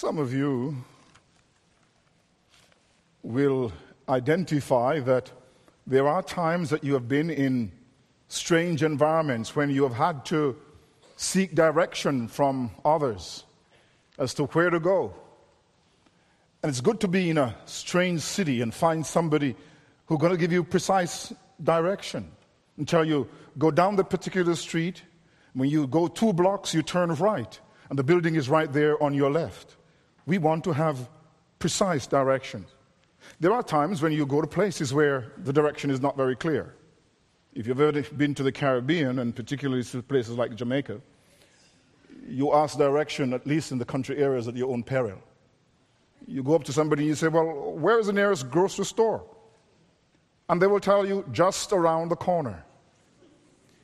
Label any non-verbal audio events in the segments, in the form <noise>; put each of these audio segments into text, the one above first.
Some of you will identify that there are times that you have been in strange environments when you have had to seek direction from others as to where to go. And it's good to be in a strange city and find somebody who's going to give you precise direction and tell you, go down the particular street. When you go two blocks, you turn right, and the building is right there on your left. We want to have precise directions. There are times when you go to places where the direction is not very clear. If you've ever been to the Caribbean, and particularly to places like Jamaica, you ask direction, at least in the country areas, at your own peril. You go up to somebody and you say, Well, where is the nearest grocery store? And they will tell you, just around the corner.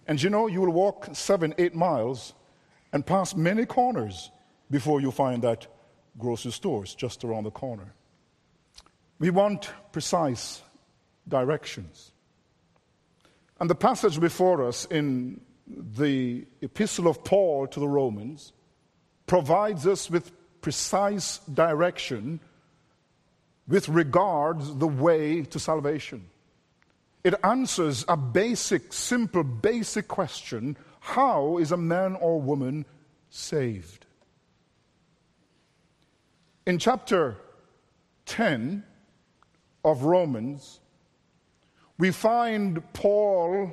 And you know, you will walk seven, eight miles and pass many corners before you find that grocery stores just around the corner. We want precise directions. And the passage before us in the epistle of Paul to the Romans provides us with precise direction with regards the way to salvation. It answers a basic, simple, basic question how is a man or woman saved? In chapter 10 of Romans, we find Paul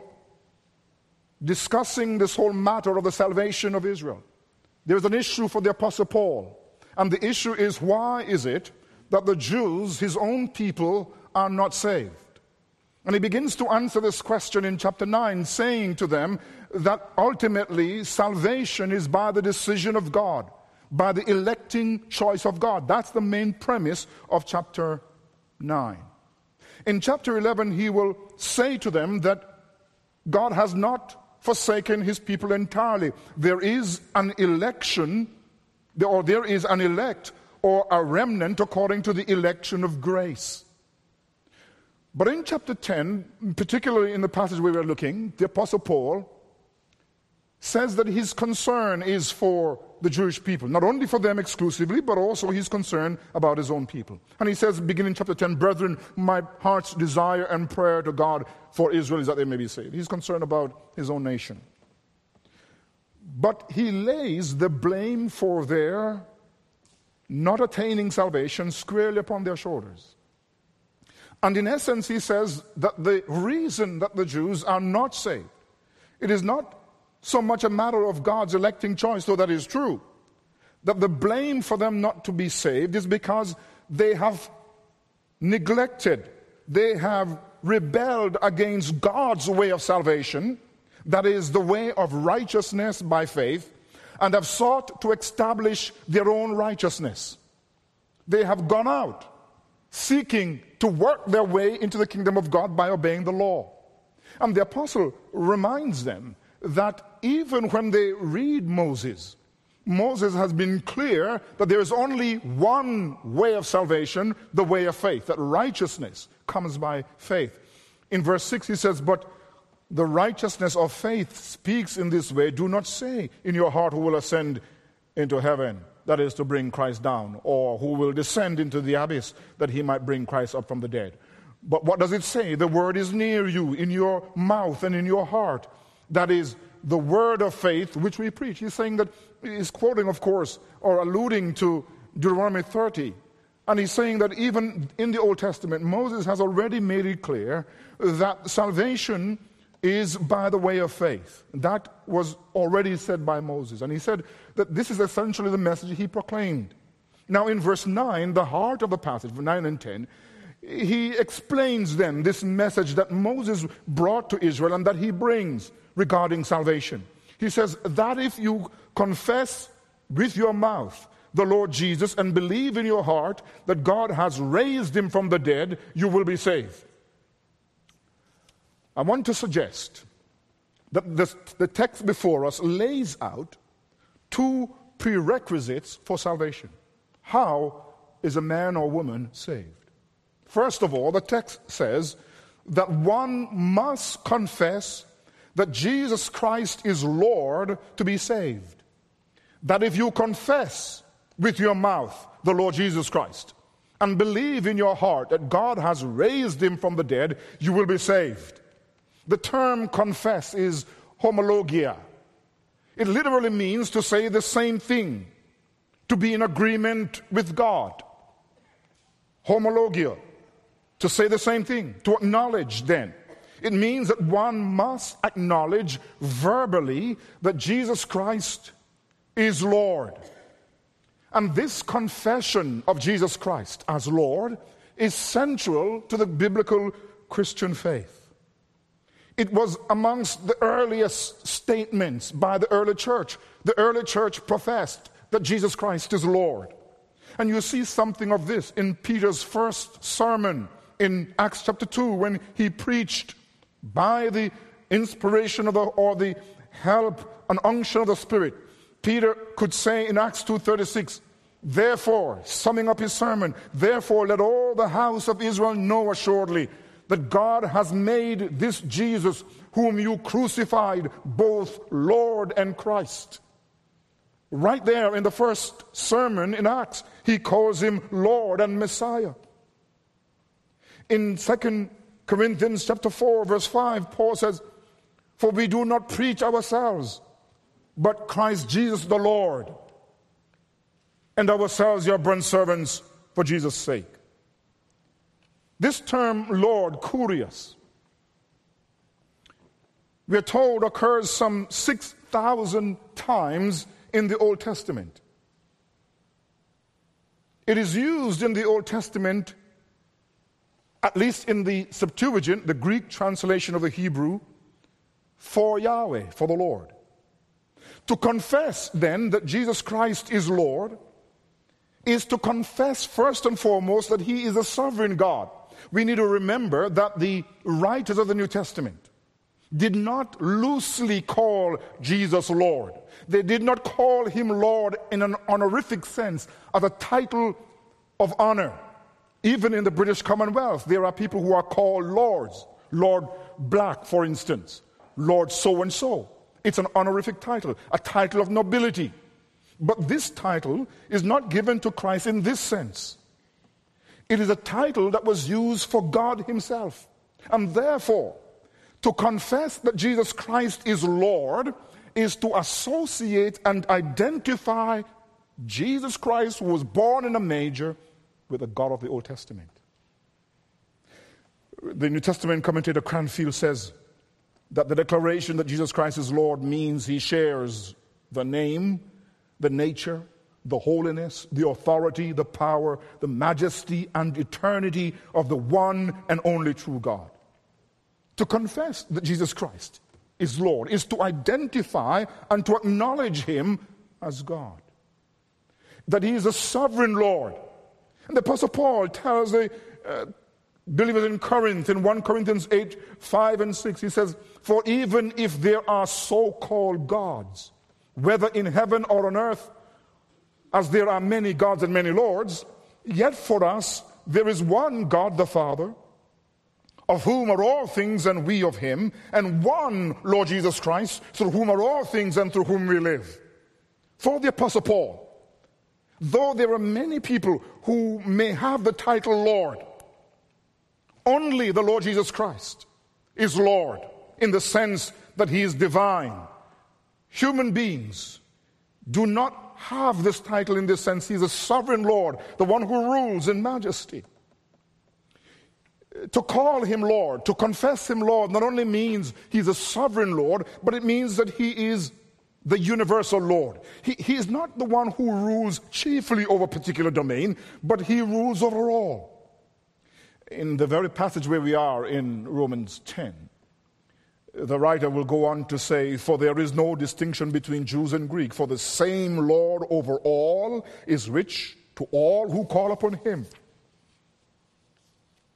discussing this whole matter of the salvation of Israel. There's an issue for the Apostle Paul. And the issue is why is it that the Jews, his own people, are not saved? And he begins to answer this question in chapter 9, saying to them that ultimately salvation is by the decision of God, by the electing choice of God. That's the main premise of chapter 9. In chapter 11, he will say to them that God has not forsaken his people entirely. There is an election, or there is an elect or a remnant according to the election of grace. But in chapter 10, particularly in the passage we were looking, the Apostle Paul says that his concern is for the Jewish people, not only for them exclusively, but also his concern about his own people. And he says, beginning in chapter 10, Brethren, my heart's desire and prayer to God for Israel is that they may be saved. He's concerned about his own nation. But he lays the blame for their not attaining salvation squarely upon their shoulders. And in essence, he says that the reason that the Jews are not saved, it is not so much a matter of God's electing choice, though that is true. That the blame for them not to be saved is because they have neglected, they have rebelled against God's way of salvation, that is, the way of righteousness by faith, and have sought to establish their own righteousness. They have gone out seeking to work their way into the kingdom of God by obeying the law. And the apostle reminds them that even when they read Moses, Moses has been clear that there is only one way of salvation, the way of faith, that righteousness comes by faith. In verse 6, he says, But the righteousness of faith speaks in this way do not say in your heart who will ascend into heaven, that is to bring Christ down, or who will descend into the abyss that he might bring Christ up from the dead. But what does it say? The word is near you, in your mouth and in your heart. That is the word of faith which we preach. He's saying that, he's quoting, of course, or alluding to Deuteronomy 30. And he's saying that even in the Old Testament, Moses has already made it clear that salvation is by the way of faith. That was already said by Moses. And he said that this is essentially the message he proclaimed. Now, in verse 9, the heart of the passage, 9 and 10, he explains then this message that Moses brought to Israel and that he brings regarding salvation. He says that if you confess with your mouth the Lord Jesus and believe in your heart that God has raised him from the dead, you will be saved. I want to suggest that this, the text before us lays out two prerequisites for salvation. How is a man or woman saved? First of all, the text says that one must confess that Jesus Christ is Lord to be saved. That if you confess with your mouth the Lord Jesus Christ and believe in your heart that God has raised him from the dead, you will be saved. The term confess is homologia. It literally means to say the same thing, to be in agreement with God. Homologia, to say the same thing, to acknowledge then. It means that one must acknowledge verbally that Jesus Christ is Lord. And this confession of Jesus Christ as Lord is central to the biblical Christian faith. It was amongst the earliest statements by the early church. The early church professed that Jesus Christ is Lord. And you see something of this in Peter's first sermon in Acts chapter 2 when he preached by the inspiration of the, or the help and unction of the Spirit. Peter could say in Acts 2:36, therefore, summing up his sermon, therefore let all the house of Israel know assuredly that God has made this Jesus whom you crucified both Lord and Christ. Right there in the first sermon in Acts, he calls him Lord and Messiah. In 2 Corinthians chapter 4 verse 5 Paul says, "For we do not preach ourselves, but Christ Jesus the Lord, and ourselves your bond servants for Jesus' sake. This term, Lord, Kurios, we are told occurs some 6,000 times in the Old Testament. It is used in the Old Testament, at least in the Septuagint, the Greek translation of the Hebrew, for Yahweh, for the Lord. To confess then that Jesus Christ is Lord is to confess first and foremost that He is a sovereign God. We need to remember that the writers of the New Testament did not loosely call Jesus Lord. They did not call him Lord in an honorific sense as a title of honor. Even in the British Commonwealth, there are people who are called lords. Lord Black, for instance, Lord so and so. It's an honorific title, a title of nobility. But this title is not given to Christ in this sense. It is a title that was used for God Himself. And therefore, to confess that Jesus Christ is Lord is to associate and identify Jesus Christ, who was born in a manger, with the God of the Old Testament. The New Testament commentator Cranfield says, that the declaration that Jesus Christ is Lord means he shares the name, the nature, the holiness, the authority, the power, the majesty, and eternity of the one and only true God. To confess that Jesus Christ is Lord is to identify and to acknowledge him as God. That he is a sovereign Lord. And the Apostle Paul tells the uh, believers in Corinth, in 1 Corinthians 8 5 and 6, he says, For even if there are so called gods, whether in heaven or on earth, as there are many gods and many lords, yet for us there is one God the Father, of whom are all things and we of him, and one Lord Jesus Christ, through whom are all things and through whom we live. For the Apostle Paul, though there are many people who may have the title Lord, only the Lord Jesus Christ is Lord in the sense that he is divine. Human beings do not have this title in this sense. He's a sovereign Lord, the one who rules in majesty. To call him Lord, to confess him Lord, not only means he's a sovereign Lord, but it means that he is the universal Lord. He, he is not the one who rules chiefly over a particular domain, but he rules over all in the very passage where we are in Romans 10, the writer will go on to say, For there is no distinction between Jews and Greek, for the same Lord over all is rich to all who call upon him.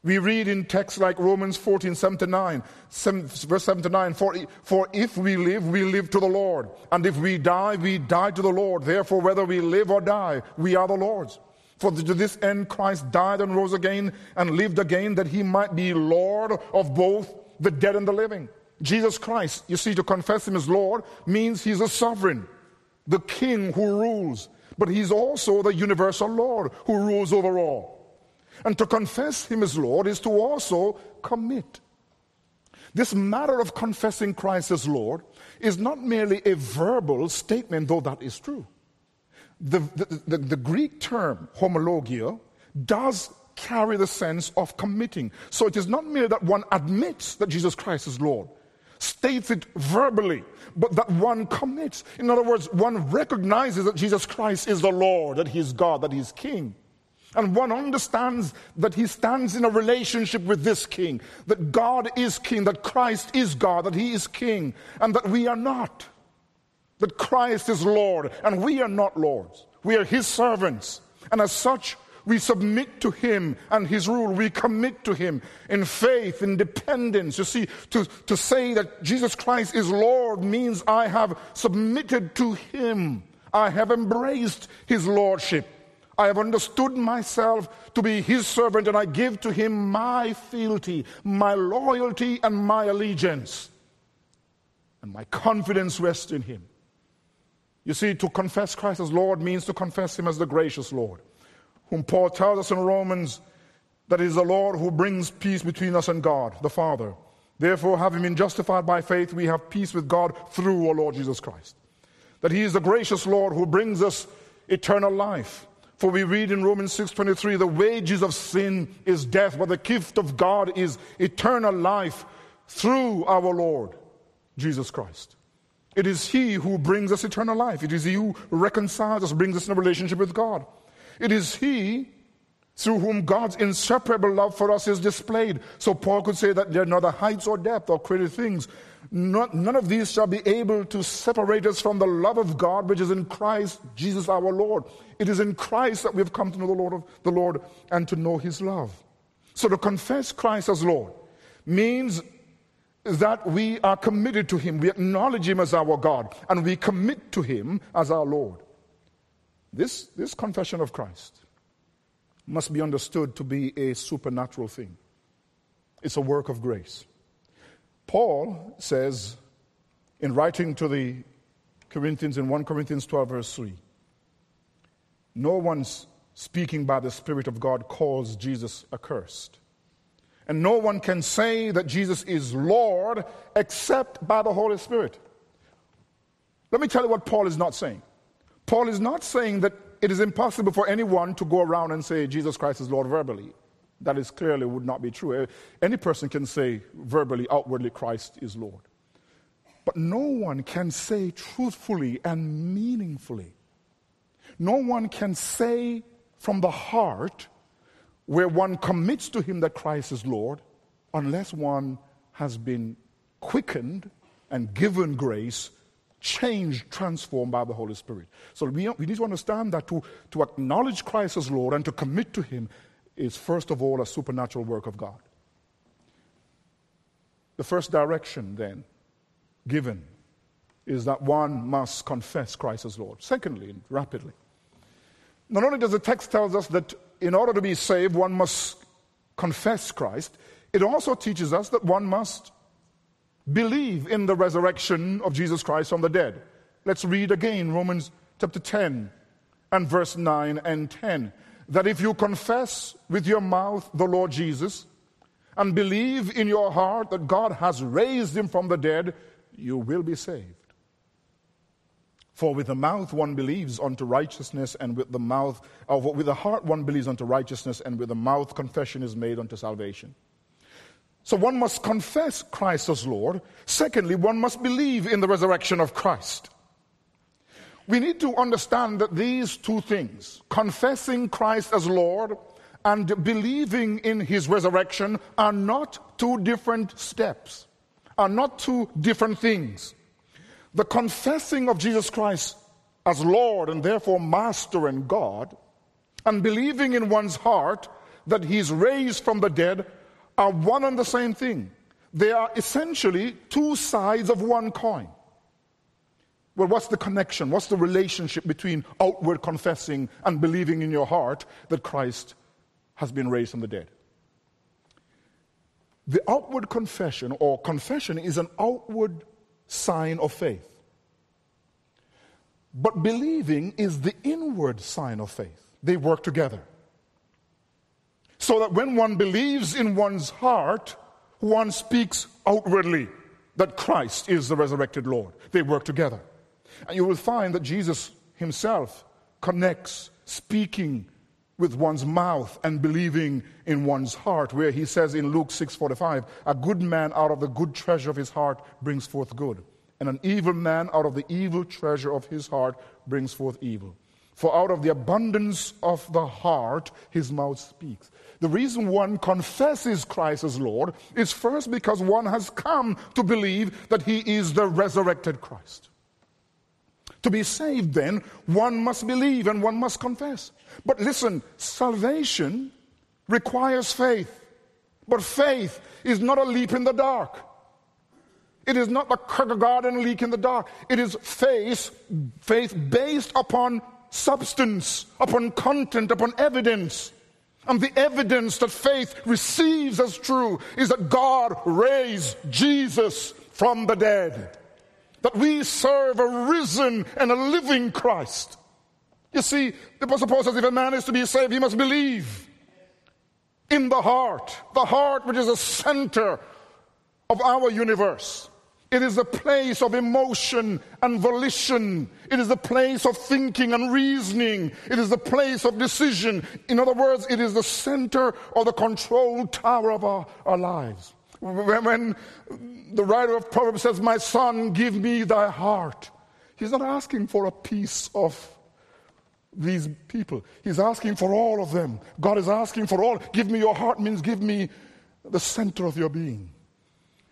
We read in texts like Romans 14, 7 to 9, 7, verse 7 to 9, for, for if we live, we live to the Lord. And if we die, we die to the Lord. Therefore, whether we live or die, we are the Lord's. For to this end Christ died and rose again and lived again that he might be Lord of both the dead and the living. Jesus Christ, you see, to confess him as Lord means he's a sovereign, the king who rules. but he's also the universal Lord who rules over all. And to confess him as Lord is to also commit. This matter of confessing Christ as Lord is not merely a verbal statement, though that is true. The, the, the, the Greek term homologia does carry the sense of committing. So it is not merely that one admits that Jesus Christ is Lord, states it verbally, but that one commits. In other words, one recognizes that Jesus Christ is the Lord, that He is God, that He is King. And one understands that he stands in a relationship with this king, that God is king, that Christ is God, that he is king, and that we are not. That Christ is Lord, and we are not lords. We are his servants. And as such, we submit to him and his rule. We commit to him in faith, in dependence. You see, to, to say that Jesus Christ is Lord means I have submitted to him. I have embraced his lordship. I have understood myself to be his servant and I give to him my fealty, my loyalty, and my allegiance. And my confidence rests in him. You see, to confess Christ as Lord means to confess him as the gracious Lord whom Paul tells us in Romans that that is the Lord who brings peace between us and God, the Father. Therefore, having been justified by faith, we have peace with God through our Lord Jesus Christ. That He is the gracious Lord who brings us eternal life. For we read in Romans 6:23, the wages of sin is death, but the gift of God is eternal life through our Lord Jesus Christ. It is He who brings us eternal life. It is He who reconciles us, brings us in a relationship with God. It is He through whom God's inseparable love for us is displayed. So Paul could say that there are neither heights or depth or created things. Not, none of these shall be able to separate us from the love of God which is in Christ Jesus our Lord. It is in Christ that we have come to know the Lord of the Lord and to know his love. So to confess Christ as Lord means that we are committed to him. We acknowledge him as our God and we commit to him as our Lord. This, this confession of Christ must be understood to be a supernatural thing. It's a work of grace. Paul says in writing to the Corinthians in 1 Corinthians 12, verse 3, no one's speaking by the Spirit of God calls Jesus accursed. And no one can say that Jesus is Lord except by the Holy Spirit. Let me tell you what Paul is not saying. Paul is not saying that it is impossible for anyone to go around and say Jesus Christ is Lord verbally. That is clearly would not be true. Any person can say verbally, outwardly, Christ is Lord. But no one can say truthfully and meaningfully. No one can say from the heart where one commits to him that Christ is Lord unless one has been quickened and given grace changed, transformed by the Holy Spirit. So we, we need to understand that to, to acknowledge Christ as Lord and to commit to Him is first of all a supernatural work of God. The first direction, then, given is that one must confess Christ as Lord. Secondly, rapidly, not only does the text tell us that in order to be saved, one must confess Christ, it also teaches us that one must believe in the resurrection of Jesus Christ from the dead. Let's read again Romans chapter 10 and verse 9 and 10. That if you confess with your mouth the Lord Jesus and believe in your heart that God has raised him from the dead, you will be saved. For with the mouth one believes unto righteousness, and with the mouth, or with the heart one believes unto righteousness, and with the mouth confession is made unto salvation. So one must confess Christ as Lord. Secondly, one must believe in the resurrection of Christ. We need to understand that these two things, confessing Christ as Lord and believing in his resurrection, are not two different steps, are not two different things. The confessing of Jesus Christ as Lord and therefore Master and God, and believing in one's heart that he's raised from the dead are one and the same thing. They are essentially two sides of one coin. Well, what's the connection? What's the relationship between outward confessing and believing in your heart that Christ has been raised from the dead? The outward confession or confession is an outward sign of faith. But believing is the inward sign of faith. They work together. So that when one believes in one's heart, one speaks outwardly that Christ is the resurrected Lord. They work together. And you will find that Jesus himself connects speaking with one's mouth and believing in one's heart where he says in Luke 6:45 a good man out of the good treasure of his heart brings forth good and an evil man out of the evil treasure of his heart brings forth evil. For out of the abundance of the heart his mouth speaks. The reason one confesses Christ as Lord is first because one has come to believe that he is the resurrected Christ to be saved, then, one must believe and one must confess. But listen, salvation requires faith. But faith is not a leap in the dark. It is not the Kierkegaardian leap in the dark. It is faith, faith based upon substance, upon content, upon evidence. And the evidence that faith receives as true is that God raised Jesus from the dead that we serve a risen and a living Christ. You see, the Apostle Paul says if a man is to be saved, he must believe in the heart, the heart which is the center of our universe. It is a place of emotion and volition. It is a place of thinking and reasoning. It is a place of decision. In other words, it is the center or the control tower of our, our lives. When the writer of Proverbs says, My son, give me thy heart, he's not asking for a piece of these people. He's asking for all of them. God is asking for all. Give me your heart means give me the center of your being.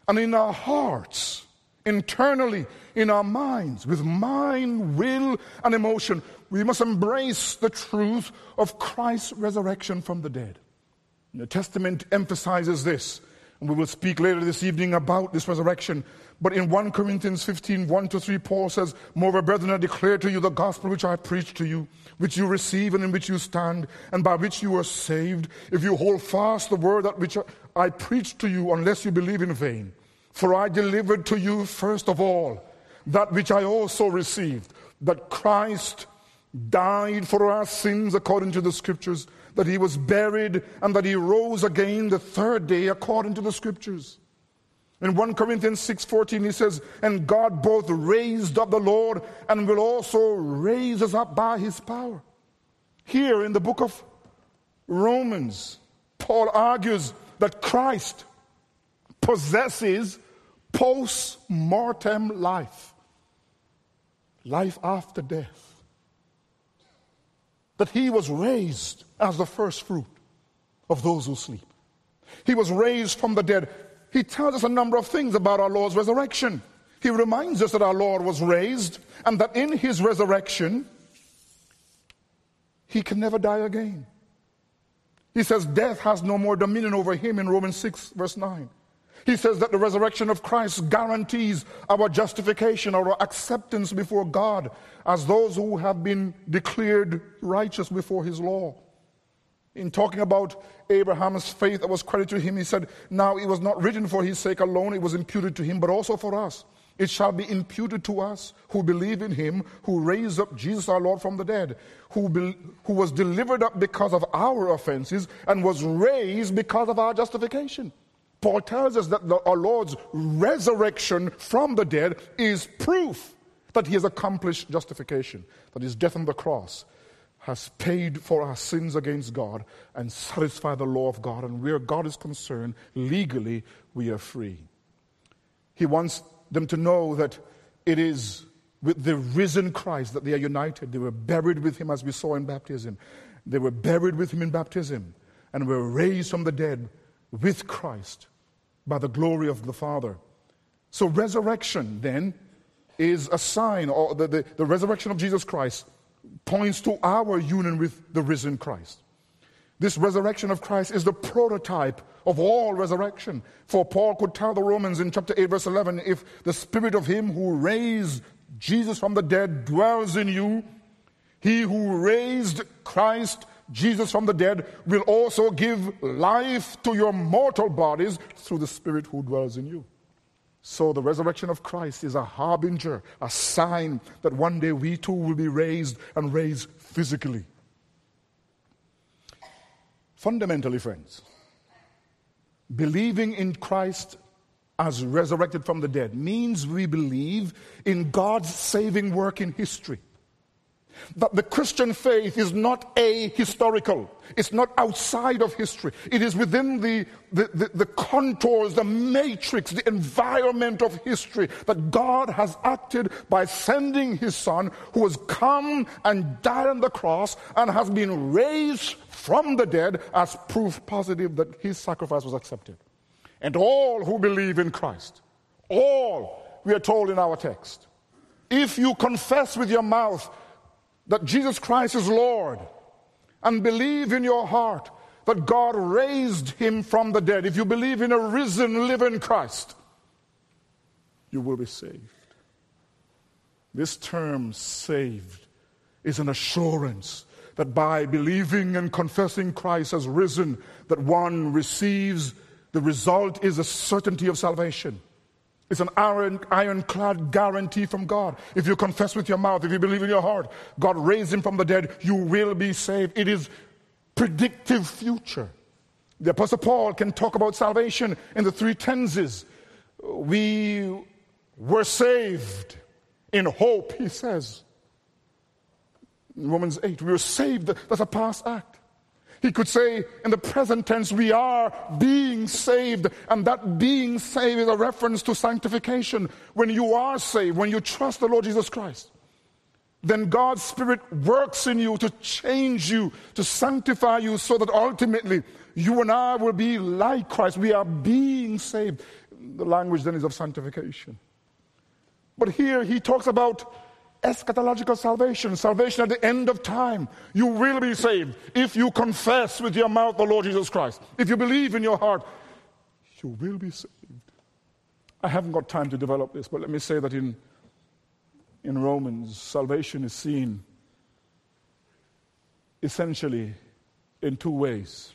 And in our hearts, internally, in our minds, with mind, will, and emotion, we must embrace the truth of Christ's resurrection from the dead. The Testament emphasizes this. And we will speak later this evening about this resurrection. But in 1 Corinthians 15, 1 to 3, Paul says, Moreover, brethren, I declare to you the gospel which I preached to you, which you receive and in which you stand, and by which you are saved, if you hold fast the word that which I preached to you, unless you believe in vain. For I delivered to you first of all that which I also received, that Christ died for our sins according to the scriptures that he was buried and that he rose again the third day according to the scriptures. In 1 Corinthians 6:14 he says, "And God both raised up the Lord and will also raise us up by his power." Here in the book of Romans, Paul argues that Christ possesses post-mortem life. Life after death that he was raised as the first fruit of those who sleep. He was raised from the dead. He tells us a number of things about our Lord's resurrection. He reminds us that our Lord was raised and that in his resurrection, he can never die again. He says death has no more dominion over him in Romans 6, verse 9. He says that the resurrection of Christ guarantees our justification, or our acceptance before God as those who have been declared righteous before His law. In talking about Abraham's faith that was credited to him, he said, Now it was not written for his sake alone, it was imputed to him, but also for us. It shall be imputed to us who believe in him, who raised up Jesus our Lord from the dead, who, be, who was delivered up because of our offenses and was raised because of our justification. Paul tells us that the, our Lord's resurrection from the dead is proof that he has accomplished justification, that his death on the cross has paid for our sins against God and satisfied the law of God. And where God is concerned, legally, we are free. He wants them to know that it is with the risen Christ that they are united. They were buried with him as we saw in baptism. They were buried with him in baptism and were raised from the dead with Christ by the glory of the Father. So, resurrection then is a sign, or the, the, the, resurrection of Jesus Christ points to our union with the risen Christ. This resurrection of Christ is the prototype of all resurrection. For Paul could tell the Romans in chapter 8, verse 11 if the spirit of him who raised Jesus from the dead dwells in you, he who raised Christ Jesus from the dead will also give life to your mortal bodies through the Spirit who dwells in you. So the resurrection of Christ is a harbinger, a sign that one day we too will be raised and raised physically. Fundamentally, friends, believing in Christ as resurrected from the dead means we believe in God's saving work in history. That the Christian faith is not a historical. It's not outside of history. It is within the, the, the, the, contours, the matrix, the environment of history that God has acted by sending his son who has come and died on the cross and has been raised from the dead as proof positive that his sacrifice was accepted. And all who believe in Christ, all, we are told in our text, if you confess with your mouth that Jesus Christ is Lord and believe in your heart that God raised him from the dead, if you believe in a risen, living Christ, you will be saved. This term, saved, is an assurance that by believing and confessing Christ as risen, that one receives the result is a certainty of salvation. It's an iron, ironclad guarantee from God. If you confess with your mouth, if you believe in your heart, God raised him from the dead, you will be saved. It is predictive future. The Apostle Paul can talk about salvation in the three tenses. We were saved in hope, he says. In Romans 8, we were saved. That's a past act. He could say in the present tense, we are being saved. And that being saved is a reference to sanctification. When you are saved, when you trust the Lord Jesus Christ, then God's Spirit works in you to change you, to sanctify you, so that ultimately you and I will be like Christ. We are being saved. The language then is of sanctification. But here he talks about eschatological salvation, salvation at the end of time. You will be saved if you confess with your mouth the Lord Jesus Christ. If you believe in your heart, you will be saved. I haven't got time to develop this, but let me say that in, in Romans, salvation is seen essentially in two ways.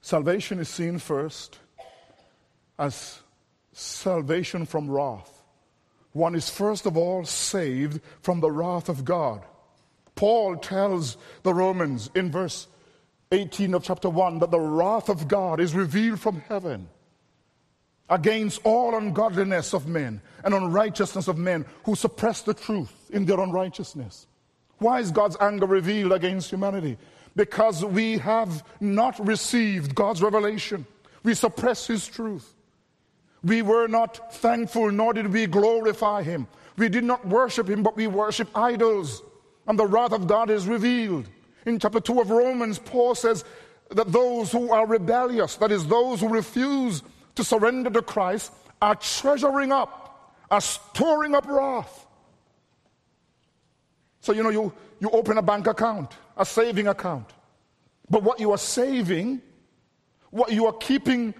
Salvation is seen first as salvation from wrath one is first of all saved from the wrath of God. Paul tells the Romans in verse 18 of chapter 1 that the wrath of God is revealed from heaven against all ungodliness of men and unrighteousness of men who suppress the truth in their unrighteousness. Why is God's anger revealed against humanity? Because we have not received God's revelation. We suppress His truth. We were not thankful, nor did we glorify him. We did not worship him, but we worship idols. And the wrath of God is revealed. In chapter 2 of Romans, Paul says that those who are rebellious, that is, those who refuse to surrender to Christ, are treasuring up, are storing up wrath. So, you know, you, you open a bank account, a saving account. But what you are saving, what you are keeping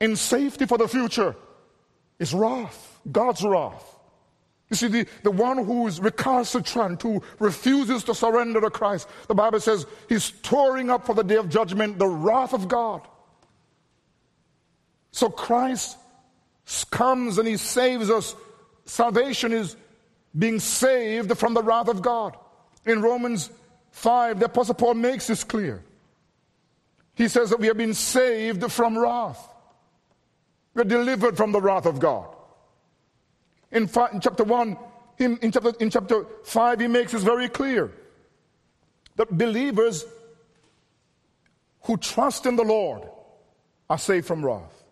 in safety for the future is wrath, God's wrath. You see, the, the one who is recalcitrant, who refuses to surrender to Christ, the Bible says he's storing up for the day of judgment the wrath of God. So Christ comes and he saves us. Salvation is being saved from the wrath of God. In Romans 5, the Apostle Paul makes this clear. He says that we have been saved from wrath. We're delivered from the wrath of God. In, five, in chapter 1, in, in, chapter, in chapter 5, he makes this very clear that believers who trust in the Lord are saved from wrath.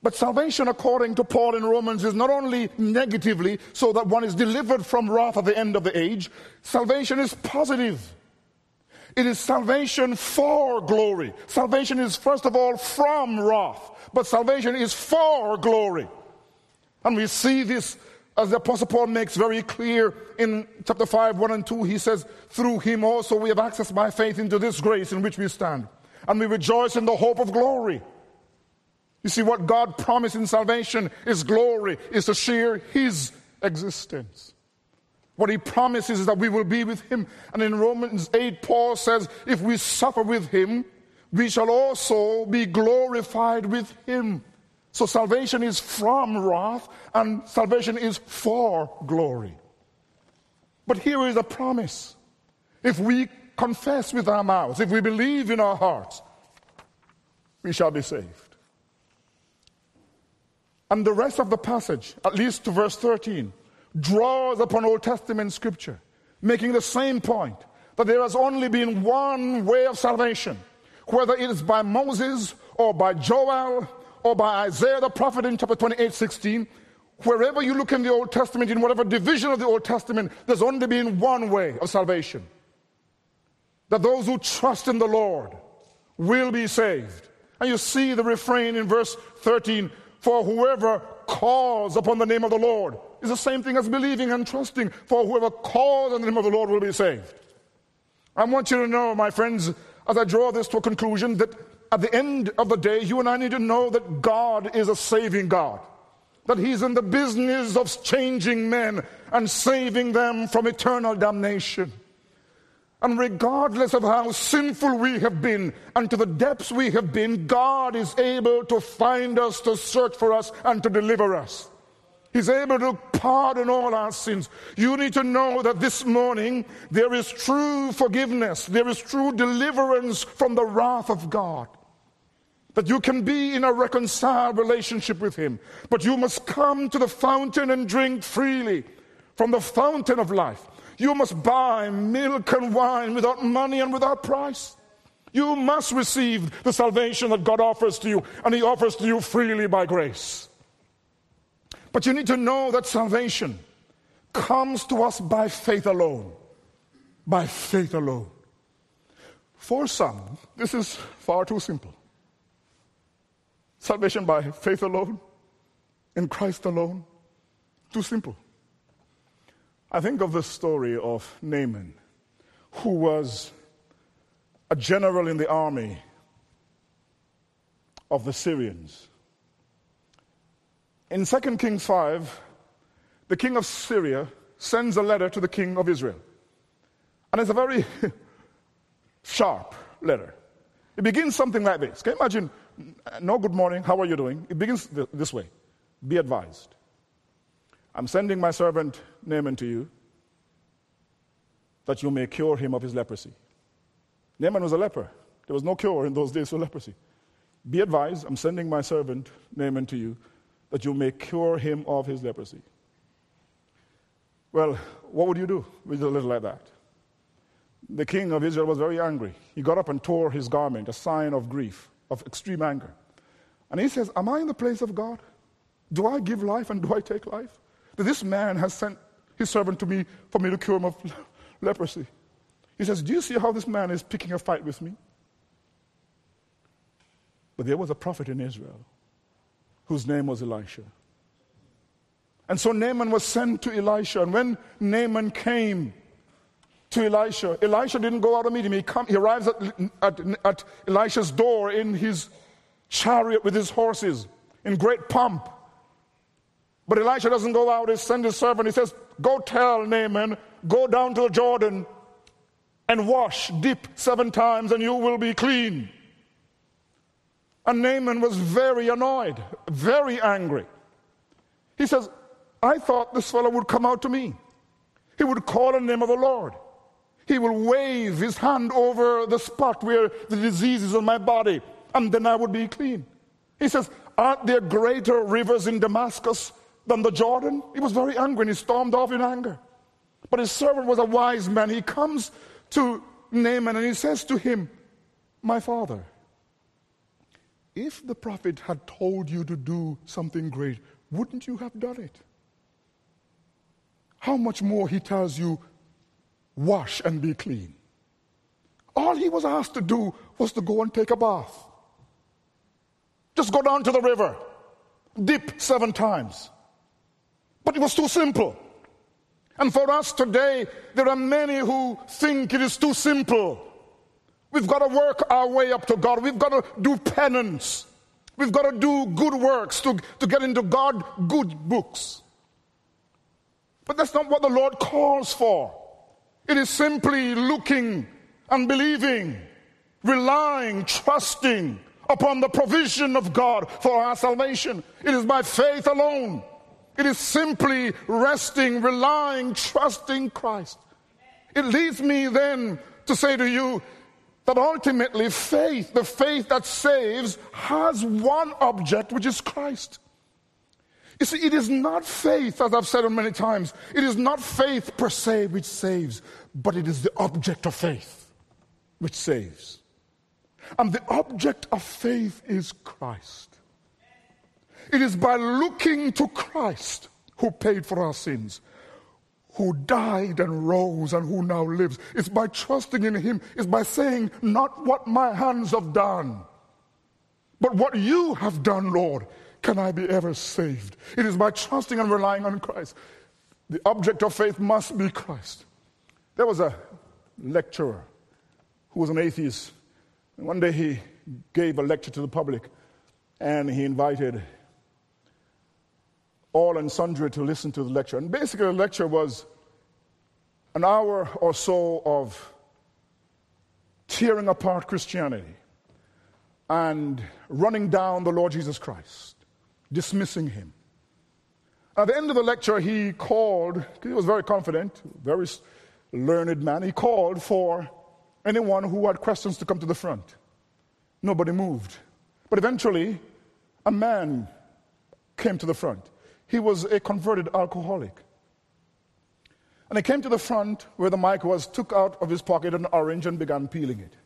But salvation, according to Paul in Romans, is not only negatively so that one is delivered from wrath at the end of the age, salvation is positive. It is salvation for glory. Salvation is, first of all, from wrath but salvation is for glory. And we see this as the Apostle Paul makes very clear in chapter 5, 1 and 2. He says, Through him also we have access by faith into this grace in which we stand. And we rejoice in the hope of glory. You see, what God promised in salvation is glory, is to share his existence. What he promises is that we will be with him. And in Romans 8, Paul says, if we suffer with him, we shall also be glorified with him. So salvation is from wrath and salvation is for glory. But here is a promise. If we confess with our mouths, if we believe in our hearts, we shall be saved. And the rest of the passage, at least to verse 13, draws upon Old Testament scripture, making the same point that there has only been one way of salvation, whether it is by Moses or by Joel or by Isaiah the prophet in chapter 28 16. Wherever you look in the Old Testament, in whatever division of the Old Testament, there's only been one way of salvation. That those who trust in the Lord will be saved. And you see the refrain in verse 13 for whoever calls upon the name of the Lord is the same thing as believing and trusting. For whoever calls on the name of the Lord will be saved. I want you to know, my friends, as I draw this to a conclusion, that at the end of the day, you and I need to know that God is a saving God. That He's in the business of changing men and saving them from eternal damnation. And regardless of how sinful we have been and to the depths we have been, God is able to find us, to search for us, and to deliver us. He's able to pardon all our sins. You need to know that this morning there is true forgiveness, there is true deliverance from the wrath of God. That you can be in a reconciled relationship with Him. But you must come to the fountain and drink freely from the fountain of life. You must buy milk and wine without money and without price. You must receive the salvation that God offers to you, and He offers to you freely by grace. But you need to know that salvation comes to us by faith alone. By faith alone. For some, this is far too simple. Salvation by faith alone, in Christ alone, too simple. I think of the story of Naaman, who was a general in the army of the Syrians. In 2 Kings 5, the king of Syria sends a letter to the king of Israel. And it's a very <laughs> sharp letter. It begins something like this. Can you imagine? No good morning, how are you doing? It begins this way Be advised. I'm sending my servant Naaman to you that you may cure him of his leprosy. Naaman was a leper. There was no cure in those days for leprosy. Be advised, I'm sending my servant Naaman to you that you may cure him of his leprosy. Well, what would you do with a little like that? The king of Israel was very angry. He got up and tore his garment, a sign of grief, of extreme anger. And he says, Am I in the place of God? Do I give life and do I take life? That this man has sent his servant to me for me to cure him of <laughs> leprosy. He says, Do you see how this man is picking a fight with me? But there was a prophet in Israel whose name was Elisha. And so Naaman was sent to Elisha. And when Naaman came to Elisha, Elisha didn't go out to meet him. He, come, he arrives at, at, at Elisha's door in his chariot with his horses in great pomp. But Elisha doesn't go out, he sends his servant. He says, Go tell Naaman, go down to the Jordan and wash, dip seven times, and you will be clean. And Naaman was very annoyed, very angry. He says, I thought this fellow would come out to me. He would call on the name of the Lord. He will wave his hand over the spot where the disease is on my body, and then I would be clean. He says, Aren't there greater rivers in Damascus than the Jordan? He was very angry and he stormed off in anger. But his servant was a wise man. He comes to Naaman and he says to him, My father, if the prophet had told you to do something great, wouldn't you have done it? How much more he tells you, wash and be clean. All he was asked to do was to go and take a bath. Just go down to the river, dip seven times. But it was too simple. And for us today, there are many who think it is too simple. We've got to work our way up to God. We've got to do penance. We've got to do good works to, to get into God good books. But that's not what the Lord calls for. It is simply looking and believing, relying, trusting upon the provision of God for our salvation. It is by faith alone. It is simply resting, relying, trusting Christ. It leads me then to say to you that ultimately faith, the faith that saves, has one object, which is Christ. You see, it is not faith, as I've said many times, it is not faith per se which saves, but it is the object of faith which saves. And the object of faith is Christ. It is by looking to Christ who paid for our sins, who died and rose and who now lives. It's by trusting in Him, it's by saying, Not what my hands have done, but what you have done, Lord, can I be ever saved. It is by trusting and relying on Christ. The object of faith must be Christ. There was a lecturer who was an atheist. And one day he gave a lecture to the public and he invited all and sundry to listen to the lecture. And basically, the lecture was an hour or so of tearing apart Christianity and running down the Lord Jesus Christ, dismissing him. At the end of the lecture, he called, he was very confident, very learned man, he called for anyone who had questions to come to the front. Nobody moved. But eventually, a man came to the front. He was a converted alcoholic. And he came to the front where the mic was, took out of his pocket an orange and began peeling it.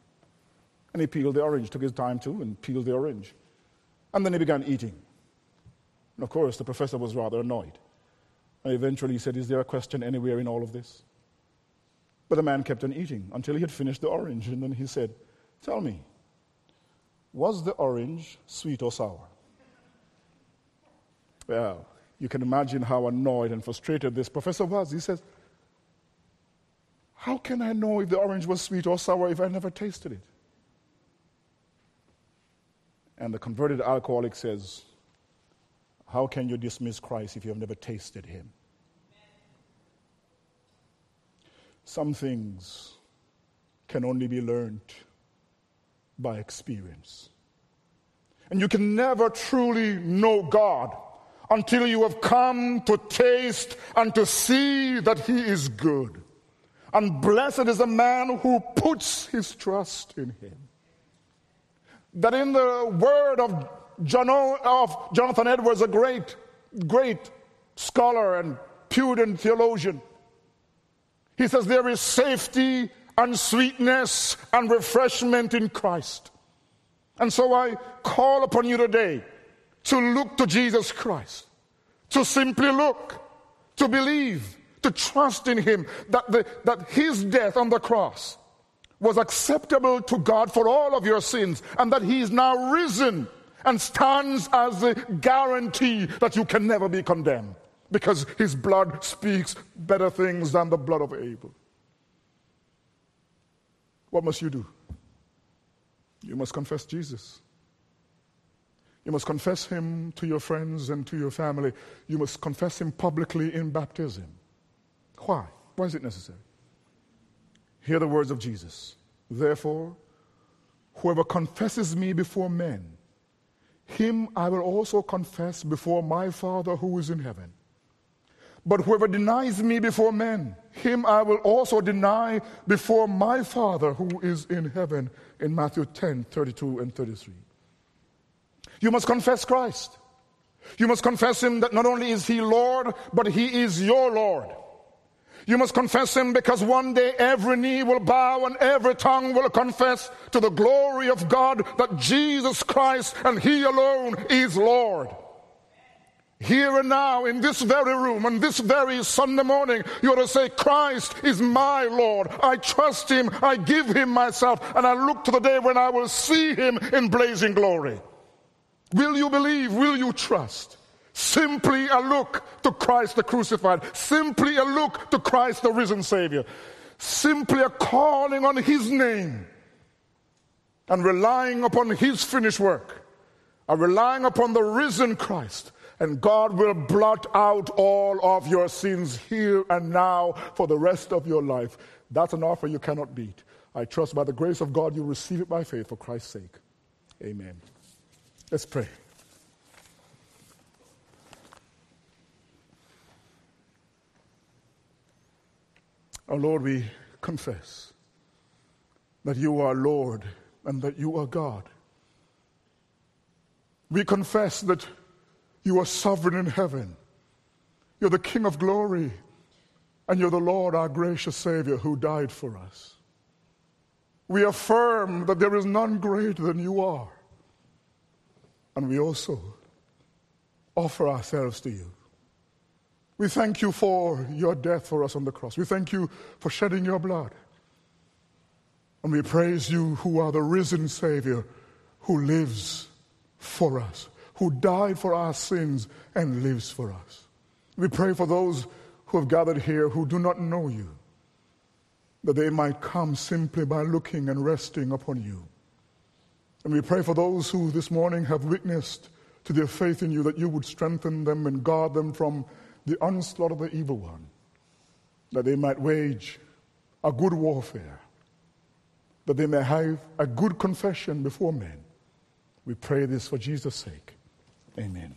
And he peeled the orange, took his time too, and peeled the orange. And then he began eating. And of course, the professor was rather annoyed. And eventually he said, Is there a question anywhere in all of this? But the man kept on eating until he had finished the orange. And then he said, Tell me, was the orange sweet or sour? Well, you can imagine how annoyed and frustrated this professor was. He says, How can I know if the orange was sweet or sour if I never tasted it? And the converted alcoholic says, How can you dismiss Christ if you have never tasted him? Some things can only be learned by experience. And you can never truly know God until you have come to taste and to see that He is good. And blessed is the man who puts his trust in Him. That in the word of, John, of Jonathan Edwards, a great, great scholar and Puritan theologian, he says, There is safety and sweetness and refreshment in Christ. And so I call upon you today to look to Jesus Christ, to simply look, to believe, to trust in Him that, the, that His death on the cross was acceptable to God for all of your sins, and that He is now risen and stands as the guarantee that you can never be condemned because His blood speaks better things than the blood of Abel. What must you do? You must confess Jesus. You must confess him to your friends and to your family. You must confess him publicly in baptism. Why? Why is it necessary? Hear the words of Jesus. Therefore, whoever confesses me before men, him I will also confess before my Father who is in heaven. But whoever denies me before men, him I will also deny before my Father who is in heaven, in Matthew 10 32 and 33. You must confess Christ. You must confess him that not only is he Lord, but he is your Lord. You must confess him because one day every knee will bow and every tongue will confess to the glory of God that Jesus Christ and he alone is Lord. Here and now, in this very room, on this very Sunday morning, you ought to say, Christ is my Lord. I trust him. I give him myself. And I look to the day when I will see him in blazing glory. Will you believe? Will you trust? Simply a look to Christ the crucified. Simply a look to Christ the risen Savior. Simply a calling on his name and relying upon his finished work. A relying upon the risen Christ and God will blot out all of your sins here and now for the rest of your life. That's an offer you cannot beat. I trust by the grace of God you receive it by faith for Christ's sake. Amen. Let's pray. Our Lord, we confess that you are Lord and that you are God. We confess that you are sovereign in heaven. You're the King of glory, and you're the Lord, our gracious Savior, who died for us. We affirm that there is none greater than you are. And we also offer ourselves to you. We thank you for your death for us on the cross. We thank you for shedding your blood. And we praise you, who are the risen Savior, who lives for us, who died for our sins and lives for us. We pray for those who have gathered here who do not know you, that they might come simply by looking and resting upon you. And we pray for those who this morning have witnessed to their faith in you, that you would strengthen them and guard them from the onslaught of the evil one, that they might wage a good warfare, that they may have a good confession before men. We pray this for Jesus' sake. Amen.